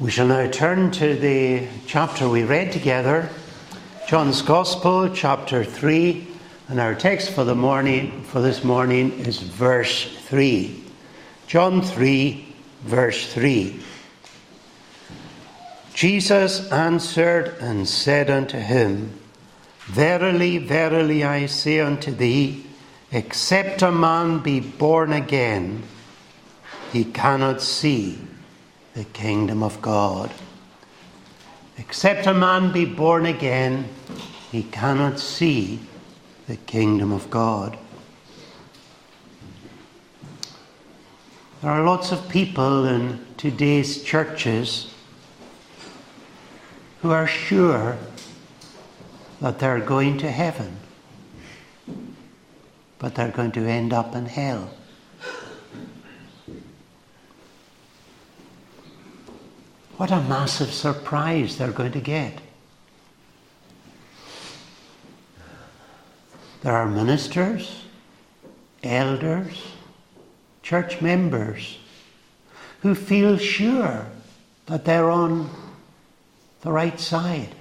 We shall now turn to the chapter we read together, John's Gospel, chapter 3, and our text for the morning for this morning is verse 3. John 3, verse 3. Jesus answered and said unto him, Verily, verily, I say unto thee, except a man be born again, he cannot see the kingdom of God. Except a man be born again, he cannot see the kingdom of God. There are lots of people in today's churches who are sure that they're going to heaven, but they're going to end up in hell. What a massive surprise they're going to get. There are ministers, elders, church members who feel sure that they're on the right side,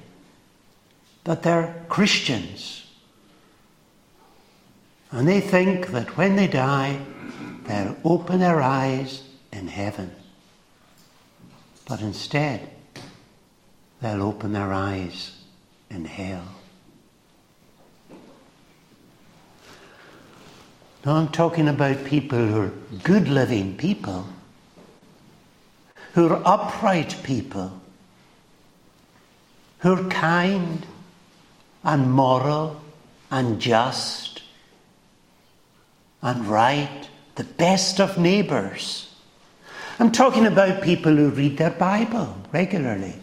that they're Christians. And they think that when they die, they'll open their eyes in heaven. But instead, they'll open their eyes in hell. Now, I'm talking about people who are good living people, who are upright people, who are kind and moral and just and right, the best of neighbours. I'm talking about people who read their Bible regularly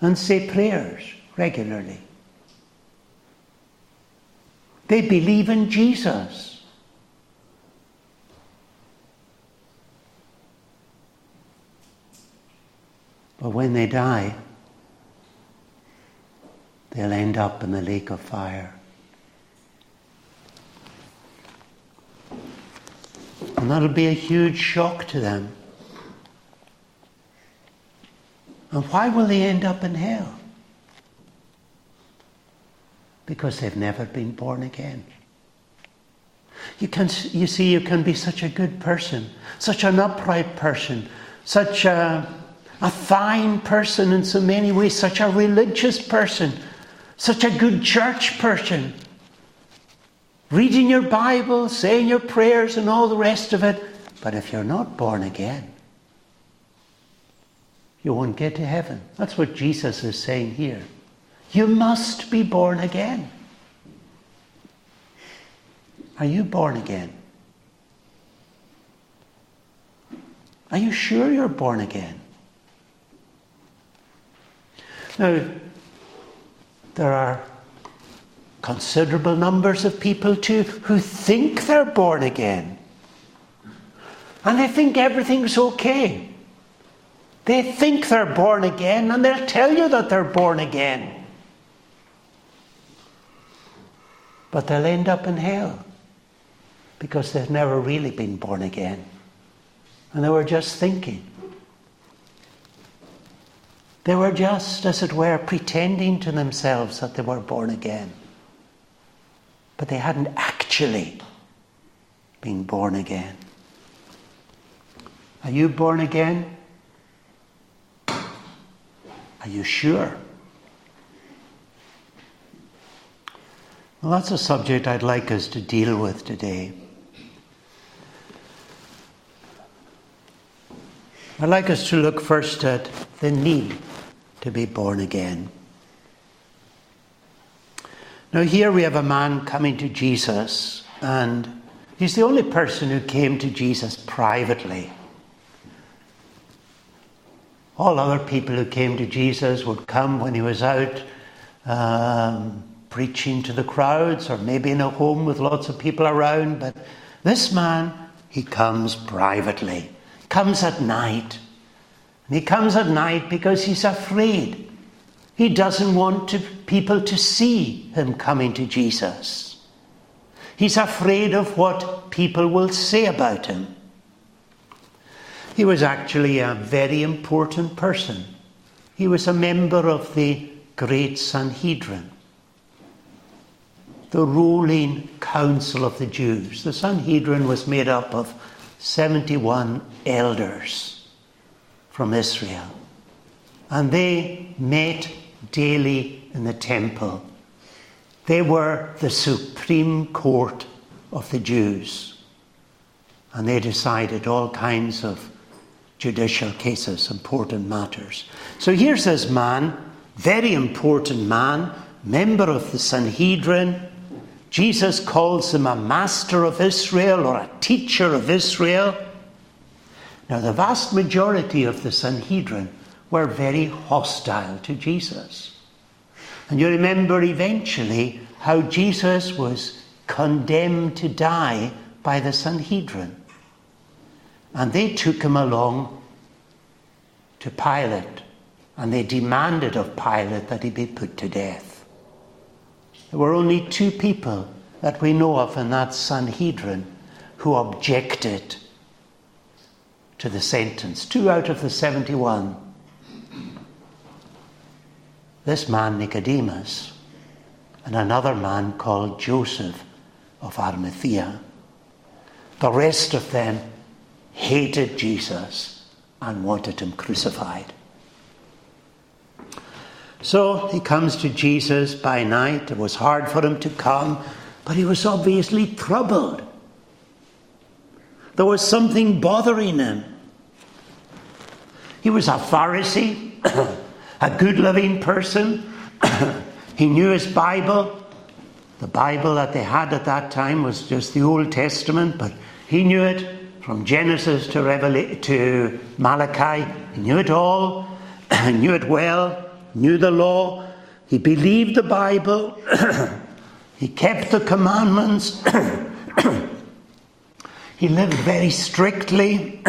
and say prayers regularly. They believe in Jesus. But when they die, they'll end up in the lake of fire. And that'll be a huge shock to them. And why will they end up in hell? Because they've never been born again. You, can, you see, you can be such a good person, such an upright person, such a, a fine person in so many ways, such a religious person, such a good church person, reading your Bible, saying your prayers, and all the rest of it. But if you're not born again, you won't get to heaven. That's what Jesus is saying here. You must be born again. Are you born again? Are you sure you're born again? Now, there are considerable numbers of people too who think they're born again. And they think everything's okay. They think they're born again and they'll tell you that they're born again. But they'll end up in hell because they've never really been born again. And they were just thinking. They were just, as it were, pretending to themselves that they were born again but they hadn't actually been born again. Are you born again? Are you sure? Well, that's a subject I'd like us to deal with today. I'd like us to look first at the need to be born again. Now, here we have a man coming to Jesus, and he's the only person who came to Jesus privately. All other people who came to Jesus would come when he was out um, preaching to the crowds, or maybe in a home with lots of people around. But this man, he comes privately, comes at night. And he comes at night because he's afraid he doesn't want to, people to see him coming to Jesus. He's afraid of what people will say about him. He was actually a very important person. He was a member of the great Sanhedrin, the ruling council of the Jews. The Sanhedrin was made up of 71 elders from Israel, and they met daily in the temple. They were the supreme court of the Jews, and they decided all kinds of judicial cases, important matters. So here's this man, very important man, member of the Sanhedrin. Jesus calls him a master of Israel or a teacher of Israel. Now, the vast majority of the Sanhedrin were very hostile to Jesus. And you remember eventually how Jesus was condemned to die by the Sanhedrin. And they took him along to Pilate, and they demanded of Pilate that he be put to death. There were only two people that we know of in that Sanhedrin who objected to the sentence. Two out of the 71. This man, Nicodemus, and another man called Joseph of Arimathea. The rest of them hated Jesus and wanted him crucified. So he comes to Jesus by night. It was hard for him to come, but he was obviously troubled. There was something bothering him. He was a Pharisee, a good living person. he knew his Bible. The Bible that they had at that time was just the Old Testament, but he knew it from Genesis to, to Malachi. He knew it all, he knew it well, knew the law. He believed the Bible. he kept the commandments. he lived very strictly.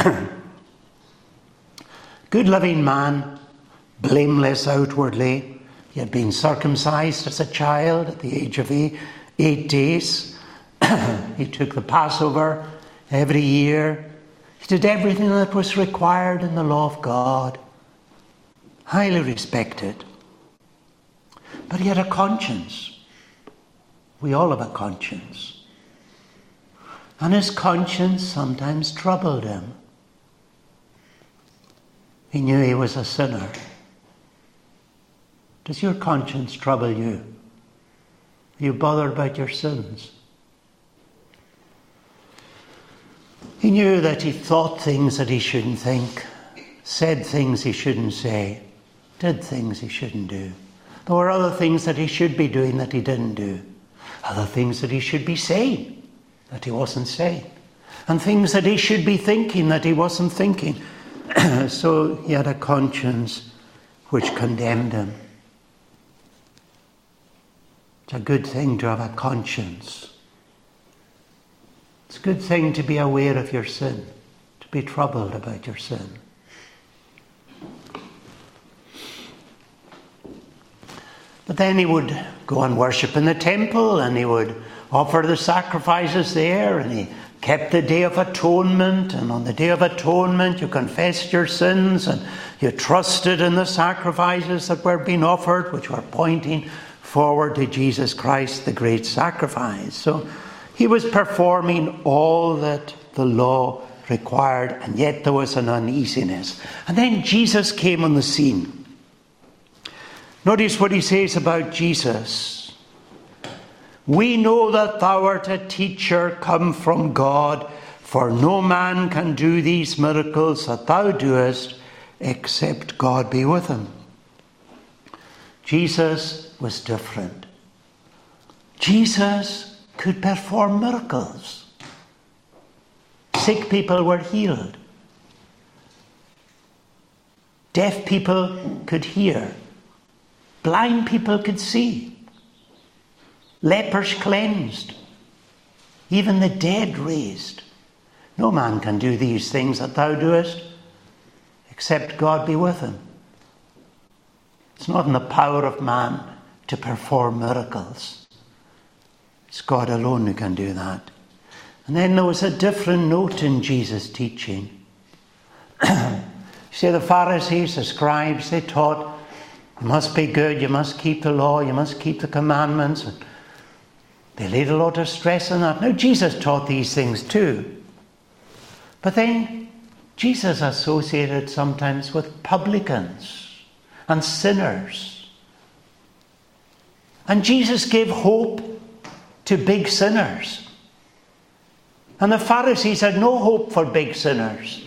Good living man, blameless outwardly. He had been circumcised as a child at the age of eight, eight days. he took the Passover every year. He did everything that was required in the law of God. Highly respected. But he had a conscience. We all have a conscience. And his conscience sometimes troubled him. He knew he was a sinner. Does your conscience trouble you? Are you bothered about your sins? He knew that he thought things that he shouldn't think, said things he shouldn't say, did things he shouldn't do. There were other things that he should be doing that he didn't do, other things that he should be saying that he wasn't saying, and things that he should be thinking that he wasn't thinking. so he had a conscience which condemned him. It's a good thing to have a conscience. It's a good thing to be aware of your sin, to be troubled about your sin. But then he would go and worship in the temple and he would offer the sacrifices there and he kept the Day of Atonement. And on the Day of Atonement, you confessed your sins and you trusted in the sacrifices that were being offered, which were pointing forward to Jesus Christ, the great sacrifice. So he was performing all that the law required, and yet there was an uneasiness. And then Jesus came on the scene. Notice what he says about Jesus. We know that thou art a teacher come from God, for no man can do these miracles that thou doest except God be with him. Jesus was different. Jesus could perform miracles. Sick people were healed. Deaf people could hear. Blind people could see. Lepers cleansed. Even the dead raised. No man can do these things that thou doest except God be with him. It's not in the power of man to perform miracles. It's God alone who can do that. And then there was a different note in Jesus' teaching. See, the Pharisees, the scribes, they taught you must be good, you must keep the law, you must keep the commandments. They laid a lot of stress on that. Now, Jesus taught these things too. But then, Jesus associated sometimes with publicans and sinners. And Jesus gave hope to big sinners. And the Pharisees had no hope for big sinners.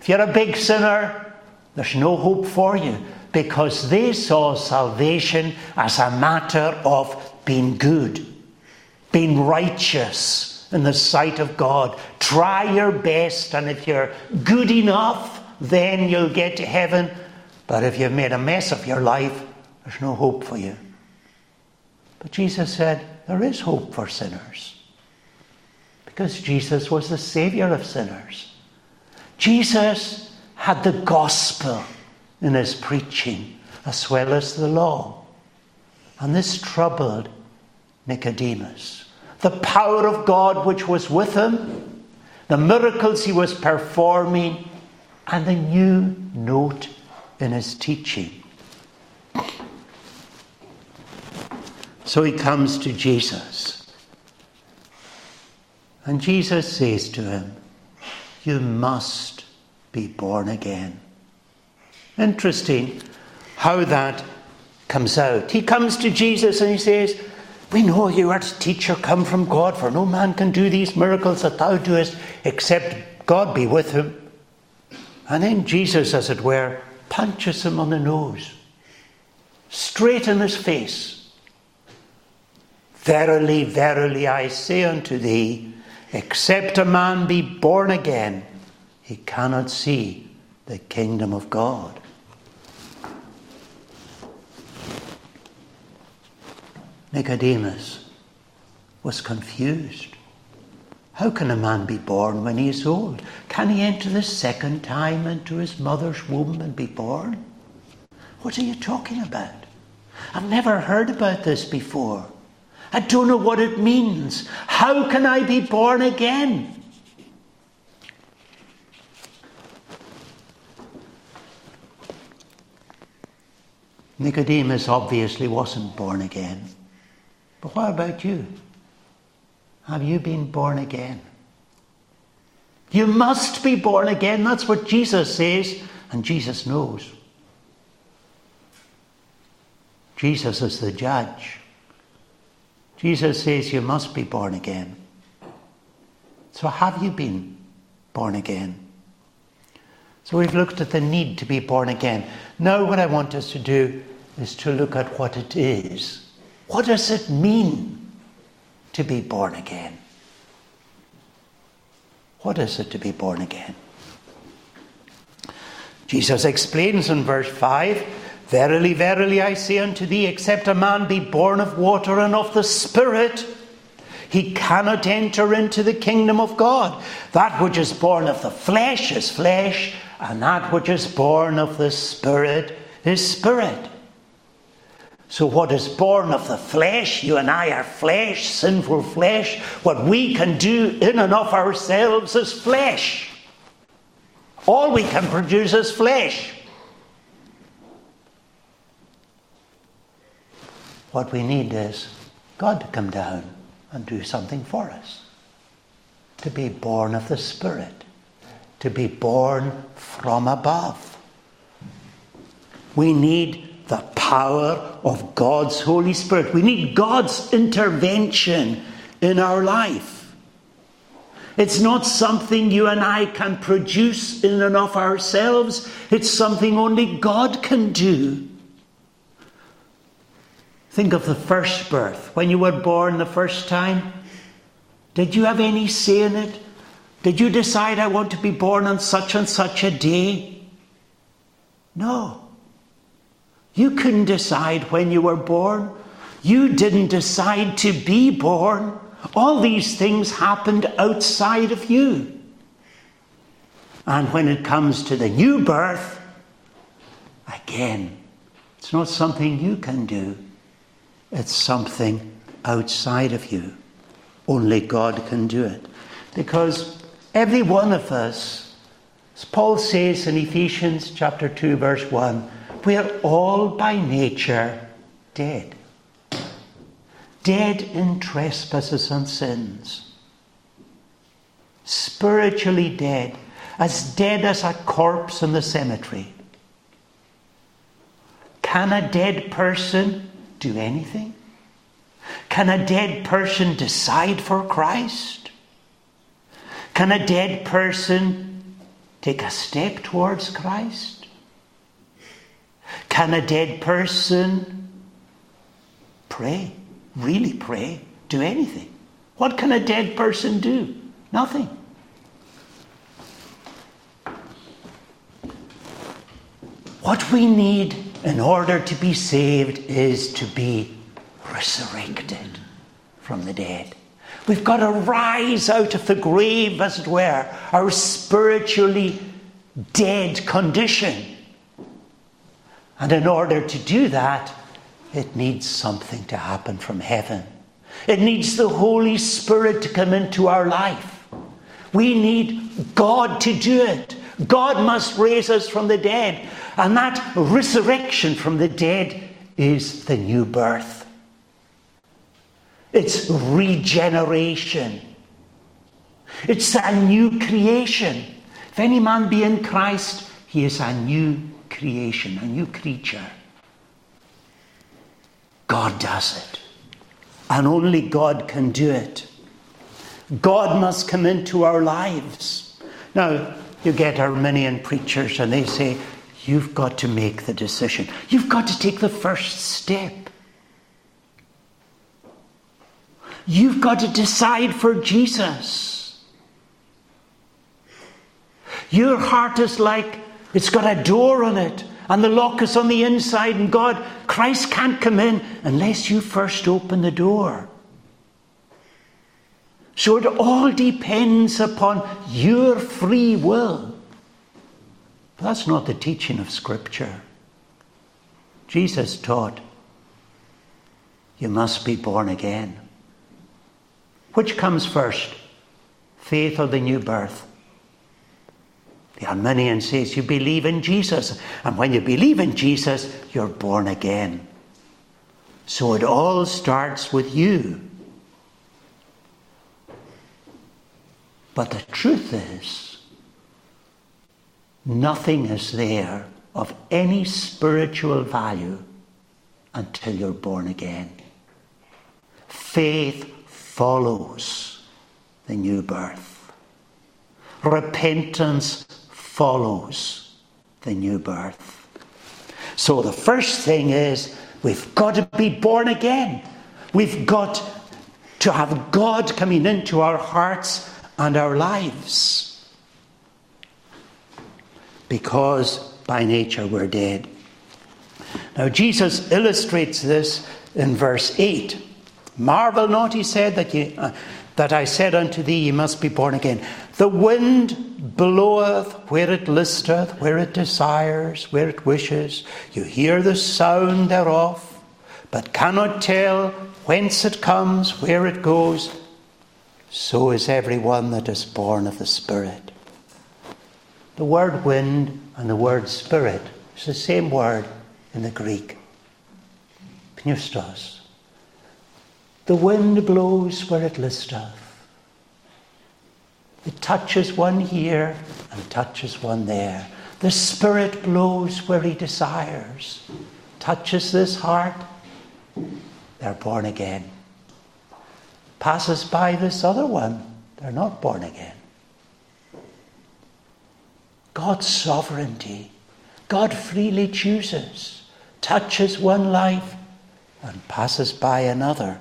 If you're a big sinner, there's no hope for you because they saw salvation as a matter of being good, being righteous in the sight of God. Try your best, and if you're good enough, then you'll get to heaven. But if you've made a mess of your life, there's no hope for you. But Jesus said, There is hope for sinners. Because Jesus was the Saviour of sinners. Jesus had the gospel in his preaching as well as the law. And this troubled Nicodemus. The power of God which was with him, the miracles he was performing, and a new note in his teaching. So he comes to Jesus. And Jesus says to him, You must be born again. Interesting how that comes out. He comes to Jesus and he says, We know you are a teacher come from God, for no man can do these miracles that thou doest except God be with him. And then Jesus, as it were, punches him on the nose, straight in his face. Verily, verily, I say unto thee, except a man be born again, he cannot see the kingdom of God. Nicodemus was confused. How can a man be born when he is old? Can he enter the second time into his mother's womb and be born? What are you talking about? I've never heard about this before. I don't know what it means. How can I be born again? Nicodemus obviously wasn't born again. But what about you? Have you been born again? You must be born again. That's what Jesus says, and Jesus knows. Jesus is the judge. Jesus says you must be born again. So, have you been born again? So, we've looked at the need to be born again. Now, what I want us to do is to look at what it is. What does it mean to be born again? What is it to be born again? Jesus explains in verse 5 Verily, verily, I say unto thee, except a man be born of water and of the Spirit, he cannot enter into the kingdom of God. That which is born of the flesh is flesh, and that which is born of the Spirit is spirit. So, what is born of the flesh, you and I are flesh, sinful flesh. What we can do in and of ourselves is flesh. All we can produce is flesh. What we need is God to come down and do something for us. To be born of the Spirit. To be born from above. We need power of God's Holy Spirit. We need God's intervention in our life. It's not something you and I can produce in and of ourselves, it's something only God can do. Think of the first birth. When you were born the first time, did you have any say in it? Did you decide, I want to be born on such and such a day? No. You couldn't decide when you were born. You didn't decide to be born. All these things happened outside of you. And when it comes to the new birth, again, it's not something you can do, it's something outside of you. Only God can do it. Because every one of us, as Paul says in Ephesians chapter 2, verse 1, we are all by nature dead. Dead in trespasses and sins. Spiritually dead, as dead as a corpse in the cemetery. Can a dead person do anything? Can a dead person decide for Christ? Can a dead person take a step towards Christ? Can a dead person pray? Really pray? Do anything? What can a dead person do? Nothing. What we need in order to be saved is to be resurrected from the dead. We've got to rise out of the grave, as it were, our spiritually dead condition. And in order to do that, it needs something to happen from heaven. It needs the Holy Spirit to come into our life. We need God to do it. God must raise us from the dead. And that resurrection from the dead is the new birth. It's regeneration. It's a new creation. If any man be in Christ, he is a new creation, a new creature. God does it. And only God can do it. God must come into our lives. Now, you get Arminian preachers and they say, You've got to make the decision. You've got to take the first step. You've got to decide for Jesus. Your heart is like it's got a door on it and the lock is on the inside, and God, Christ can't come in unless you first open the door. So it all depends upon your free will. But that's not the teaching of Scripture. Jesus taught you must be born again. Which comes first, faith or the new birth? The Arminian says you believe in Jesus, and when you believe in Jesus, you're born again. So it all starts with you. But the truth is, nothing is there of any spiritual value until you're born again. Faith follows the new birth. Repentance follows the new birth. So the first thing is we've got to be born again. We've got to have God coming into our hearts and our lives. Because by nature we're dead. Now, Jesus illustrates this in verse 8. Marvel not, he said, that, uh, that I said unto thee, Ye must be born again. The wind bloweth where it listeth, where it desires, where it wishes. You hear the sound thereof, but cannot tell whence it comes, where it goes. So is every one that is born of the Spirit. The word wind and the word spirit is the same word in the Greek. Pneustos. The wind blows where it listeth. It touches one here and touches one there. The Spirit blows where He desires, touches this heart, they're born again. Passes by this other one, they're not born again. God's sovereignty. God freely chooses, touches one life, and passes by another.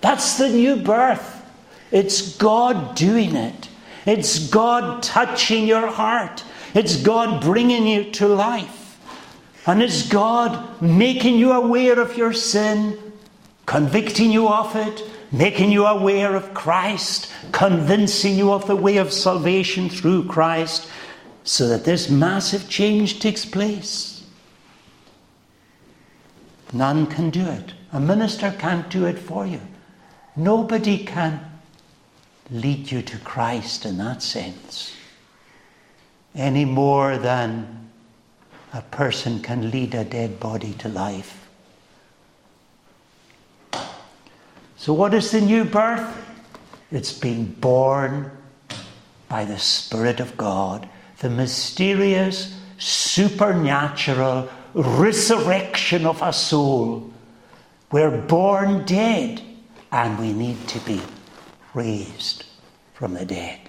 That's the new birth. It's God doing it. It's God touching your heart. It's God bringing you to life. And it's God making you aware of your sin, convicting you of it, making you aware of Christ, convincing you of the way of salvation through Christ, so that this massive change takes place. None can do it. A minister can't do it for you. Nobody can lead you to Christ in that sense, any more than a person can lead a dead body to life. So, what is the new birth? It's being born by the Spirit of God, the mysterious, supernatural resurrection of a soul. We're born dead and we need to be raised from the dead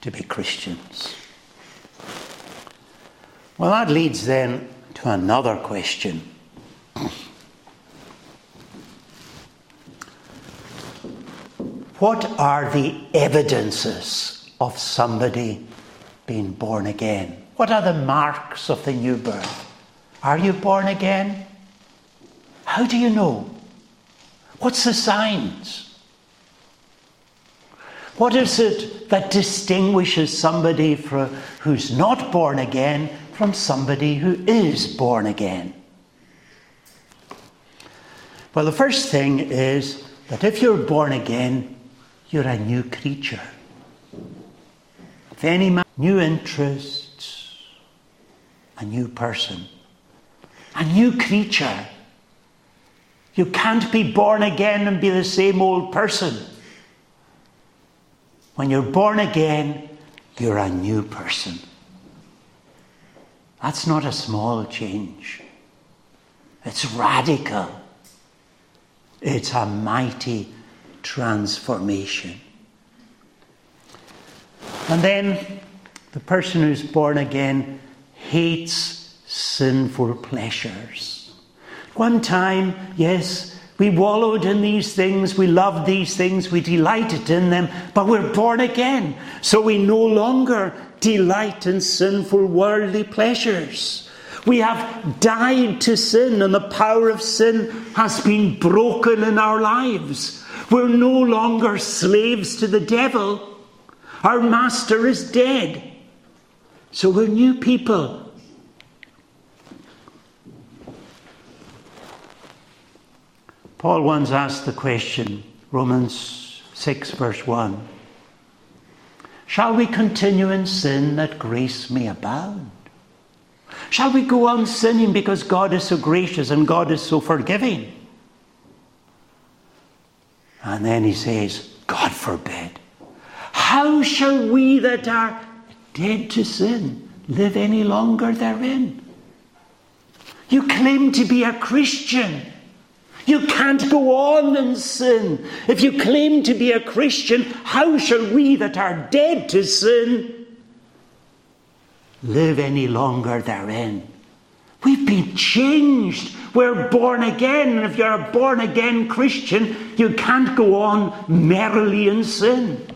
to be Christians. Well, that leads then to another question. What are the evidences of somebody being born again? What are the marks of the new birth? Are you born again? How do you know? What's the signs? What is it that distinguishes somebody who's not born again from somebody who is born again? Well, the first thing is that if you're born again, you're a new creature. If any man, new interests, a new person, a new creature. You can't be born again and be the same old person. When you're born again, you're a new person. That's not a small change. It's radical. It's a mighty transformation. And then the person who's born again hates sinful pleasures. One time, yes, we wallowed in these things, we loved these things, we delighted in them, but we're born again. So we no longer delight in sinful worldly pleasures. We have died to sin, and the power of sin has been broken in our lives. We're no longer slaves to the devil. Our master is dead. So we're new people. Paul once asked the question, Romans 6, verse 1 Shall we continue in sin that grace may abound? Shall we go on sinning because God is so gracious and God is so forgiving? And then he says, God forbid. How shall we that are dead to sin live any longer therein? You claim to be a Christian. You can't go on in sin. If you claim to be a Christian, how shall we that are dead to sin live any longer therein? We've been changed. We're born again. And if you're a born again Christian, you can't go on merrily in sin.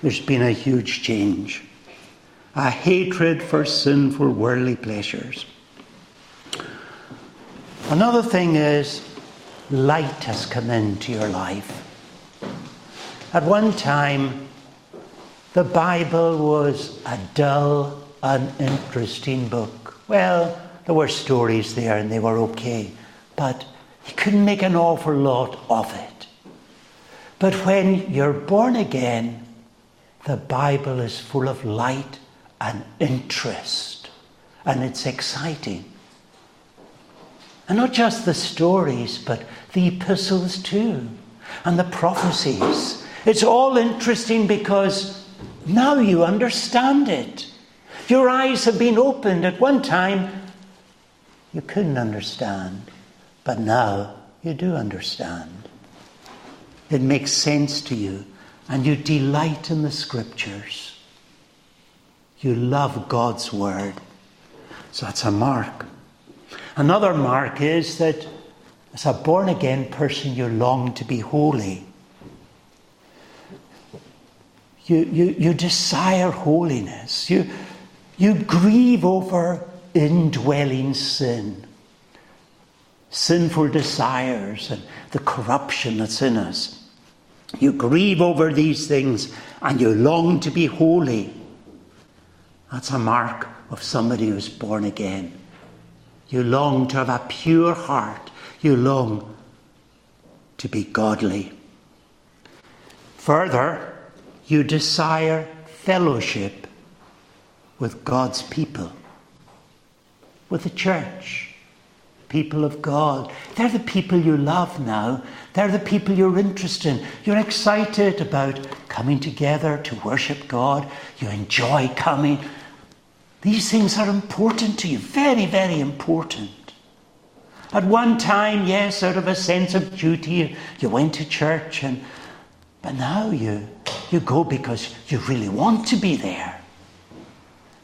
There's been a huge change. A hatred for sinful worldly pleasures. Another thing is, light has come into your life. At one time, the Bible was a dull, uninteresting book. Well, there were stories there and they were okay, but you couldn't make an awful lot of it. But when you're born again, the Bible is full of light and interest, and it's exciting. And not just the stories, but the epistles too, and the prophecies. It's all interesting because now you understand it. Your eyes have been opened. At one time, you couldn't understand, but now you do understand. It makes sense to you, and you delight in the scriptures. You love God's word. So that's a mark. Another mark is that as a born again person, you long to be holy. You, you, you desire holiness. You, you grieve over indwelling sin, sinful desires, and the corruption that's in us. You grieve over these things and you long to be holy. That's a mark of somebody who's born again. You long to have a pure heart. You long to be godly. Further, you desire fellowship with God's people, with the church, people of God. They're the people you love now. They're the people you're interested in. You're excited about coming together to worship God. You enjoy coming. These things are important to you, very, very important. At one time, yes, out of a sense of duty, you went to church, and but now you you go because you really want to be there.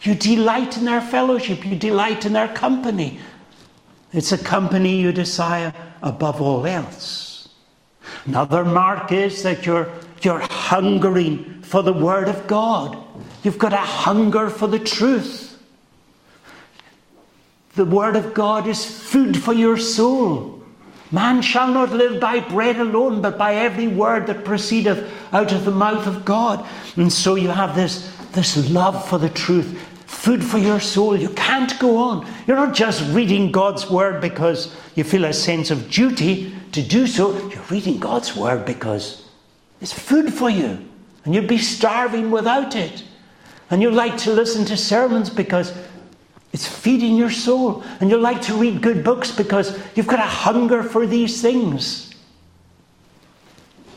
You delight in their fellowship, you delight in their company. It's a company you desire above all else. Another mark is that you're, you're hungering for the Word of God. You've got a hunger for the truth. The Word of God is food for your soul. Man shall not live by bread alone, but by every word that proceedeth out of the mouth of God. And so you have this, this love for the truth, food for your soul. You can't go on. You're not just reading God's word because you feel a sense of duty to do so. You're reading God's word because it's food for you. And you'd be starving without it. And you like to listen to sermons because it's feeding your soul. And you like to read good books because you've got a hunger for these things.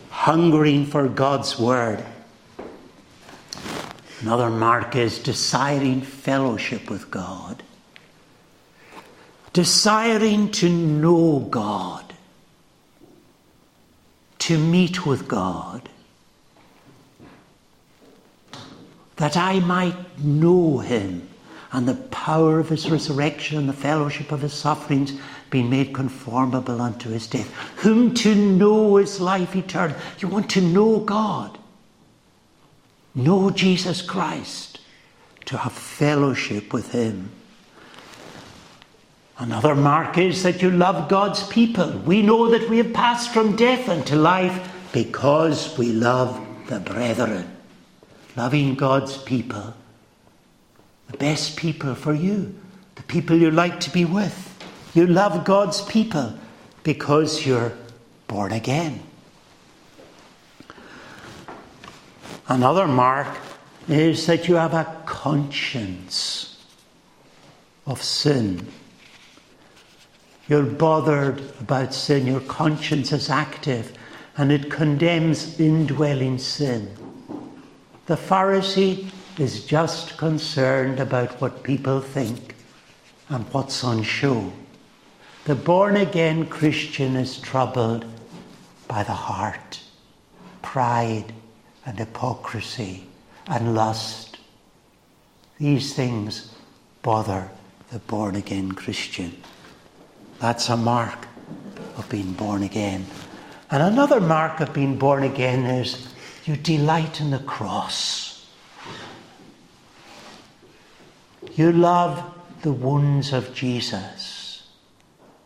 Hungering for God's word. Another mark is desiring fellowship with God. Desiring to know God. To meet with God. That I might know Him and the power of his resurrection and the fellowship of his sufferings being made conformable unto his death. Whom to know is life eternal. You want to know God, know Jesus Christ, to have fellowship with him. Another mark is that you love God's people. We know that we have passed from death unto life because we love the brethren. Loving God's people the best people for you, the people you like to be with. You love God's people because you're born again. Another mark is that you have a conscience of sin. You're bothered about sin, your conscience is active and it condemns indwelling sin. The Pharisee is just concerned about what people think and what's on show. The born again Christian is troubled by the heart, pride and hypocrisy and lust. These things bother the born again Christian. That's a mark of being born again. And another mark of being born again is you delight in the cross. You love the wounds of Jesus,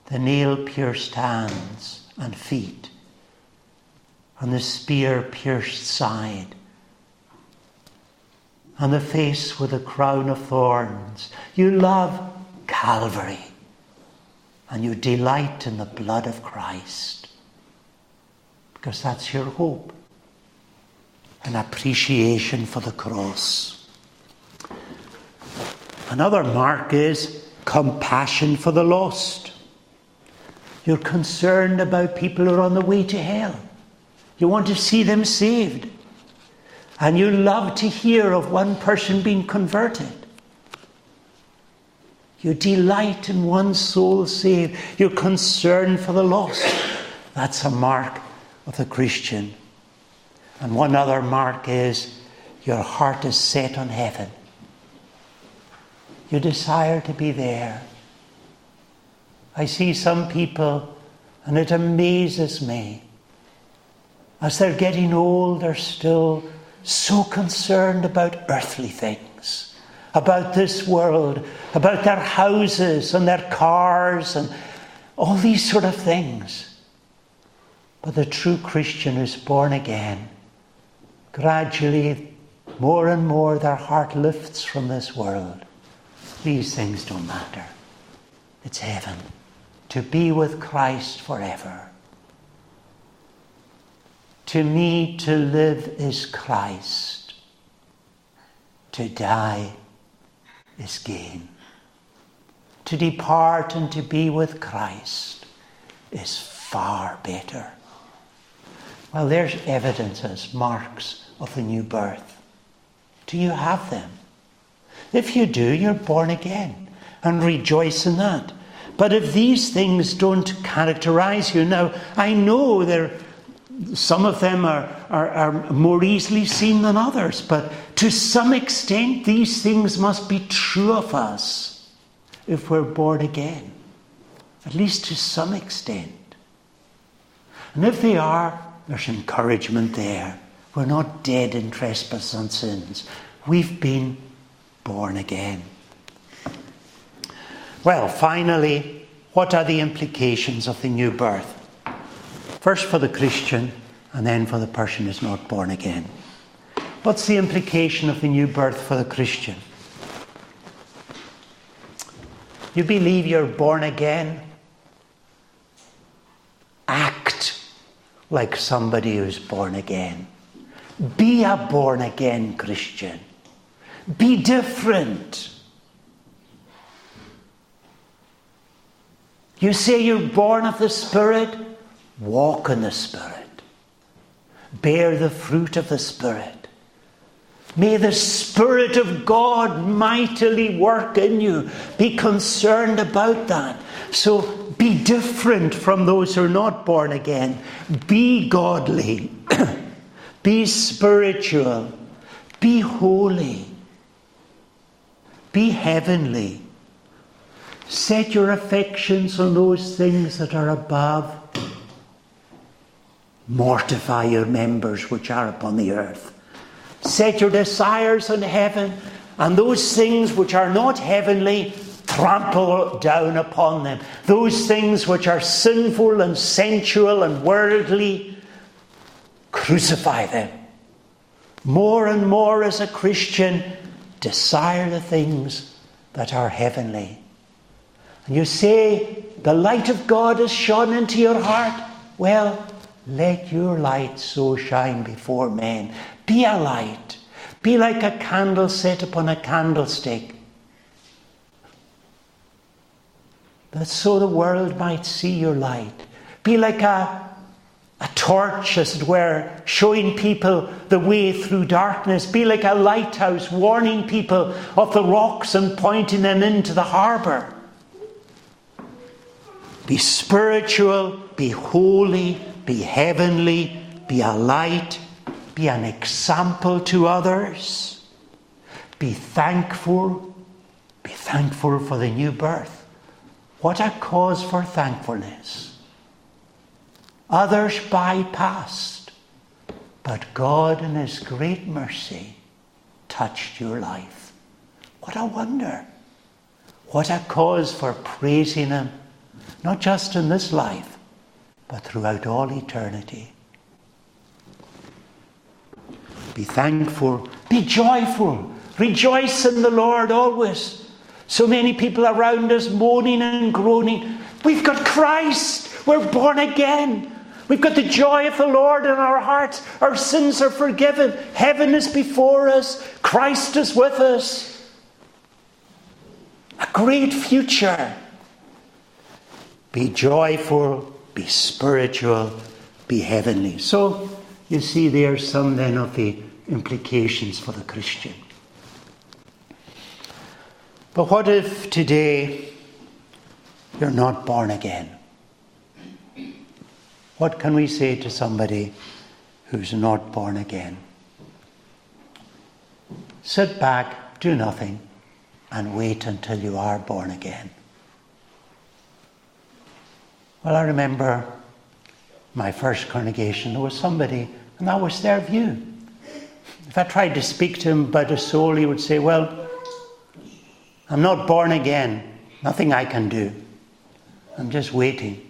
the nail pierced hands and feet, and the spear pierced side, and the face with a crown of thorns. You love Calvary, and you delight in the blood of Christ, because that's your hope, an appreciation for the cross. Another mark is compassion for the lost. You're concerned about people who are on the way to hell. You want to see them saved. And you love to hear of one person being converted. You delight in one soul saved. You're concerned for the lost. That's a mark of the Christian. And one other mark is your heart is set on heaven. You desire to be there. I see some people, and it amazes me. As they're getting old, they're still so concerned about earthly things, about this world, about their houses and their cars and all these sort of things. But the true Christian is born again. Gradually, more and more, their heart lifts from this world these things don't matter. It's heaven. To be with Christ forever. To me, to live is Christ, to die is gain. To depart and to be with Christ is far better. Well, there's evidences, marks of the new birth. Do you have them? If you do, you're born again and rejoice in that. But if these things don't characterize you, now I know there some of them are, are, are, more easily seen than others, but to some extent, these things must be true of us if we're born again, at least to some extent. And if they are, there's encouragement there. We're not dead in trespass and sins. We've been born again. Well, finally, what are the implications of the new birth? First for the Christian, and then for the person who's not born again. What's the implication of the new birth for the Christian? You believe you're born again? Act like somebody who's born again. Be a born again Christian. Be different. You say you're born of the Spirit, walk in the Spirit. Bear the fruit of the Spirit. May the Spirit of God mightily work in you. Be concerned about that. So be different from those who are not born again. Be godly. be spiritual. Be holy. Be heavenly. Set your affections on those things that are above. Mortify your members which are upon the earth. Set your desires on heaven, and those things which are not heavenly, trample down upon them. Those things which are sinful and sensual and worldly, crucify them. More and more as a Christian, desire the things that are heavenly. And you say, The light of God has shone into your heart. Well, let your light so shine before men. Be a light. Be like a candle set upon a candlestick. That so the world might see your light. Be like a a torch, as it were, showing people the way through darkness. Be like a lighthouse, warning people of the rocks and pointing them into the harbour. Be spiritual, be holy, be heavenly, be a light, be an example to others. Be thankful, be thankful for the new birth. What a cause for thankfulness. Others bypassed. But God, in His great mercy, touched your life. What a wonder. What a cause for praising Him, not just in this life, but throughout all eternity. Be thankful, be joyful, rejoice in the Lord always. So many people around us moaning and groaning. We've got Christ, we're born again. We've got the joy of the Lord in our hearts. Our sins are forgiven. Heaven is before us. Christ is with us. A great future. Be joyful, be spiritual, be heavenly. So, you see, there are some then of the implications for the Christian. But what if today you're not born again? What can we say to somebody who's not born again? Sit back, do nothing, and wait until you are born again. Well, I remember my first congregation, there was somebody, and that was their view. If I tried to speak to him about a soul, he would say, Well, I'm not born again. Nothing I can do. I'm just waiting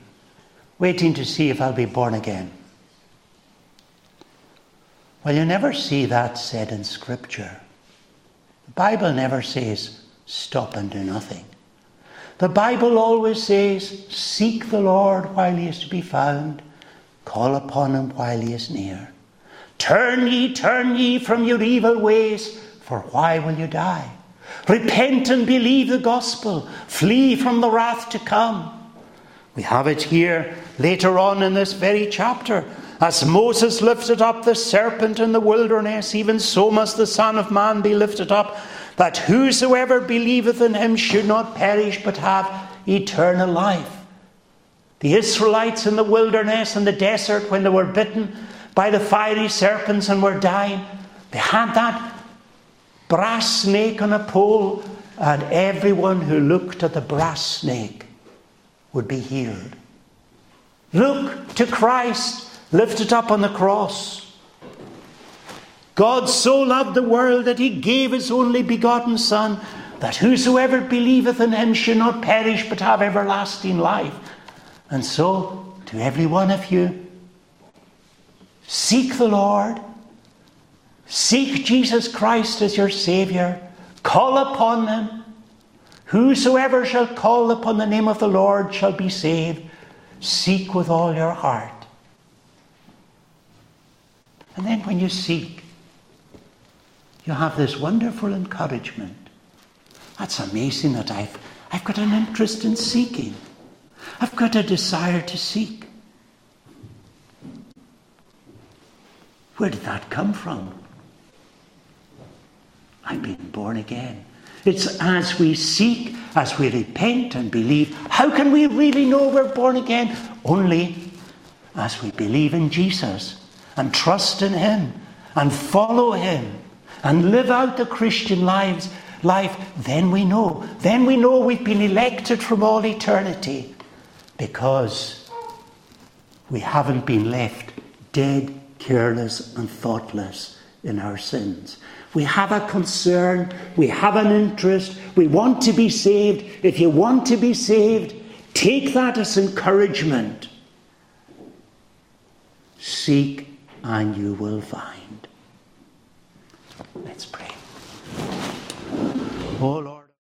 waiting to see if I'll be born again. Well, you never see that said in Scripture. The Bible never says, stop and do nothing. The Bible always says, seek the Lord while he is to be found, Call upon him while he is near. Turn ye, turn ye from your evil ways, for why will you die? Repent and believe the gospel. Flee from the wrath to come. We have it here later on in this very chapter. As Moses lifted up the serpent in the wilderness, even so must the Son of Man be lifted up, that whosoever believeth in him should not perish but have eternal life. The Israelites in the wilderness and the desert, when they were bitten by the fiery serpents and were dying, they had that brass snake on a pole, and everyone who looked at the brass snake would be healed. Look to Christ lifted up on the cross. God so loved the world that he gave his only begotten Son, that whosoever believeth in him should not perish but have everlasting life. And so, to every one of you, seek the Lord, seek Jesus Christ as your Saviour, call upon him. Whosoever shall call upon the name of the Lord shall be saved. Seek with all your heart. And then when you seek, you have this wonderful encouragement. That's amazing that I've, I've got an interest in seeking. I've got a desire to seek. Where did that come from? I've been born again. It's as we seek, as we repent and believe. How can we really know we're born again? Only as we believe in Jesus and trust in Him and follow Him and live out the Christian lives, life, then we know. Then we know we've been elected from all eternity because we haven't been left dead, careless, and thoughtless in our sins. We have a concern. We have an interest. We want to be saved. If you want to be saved, take that as encouragement. Seek and you will find. Let's pray. Oh Lord.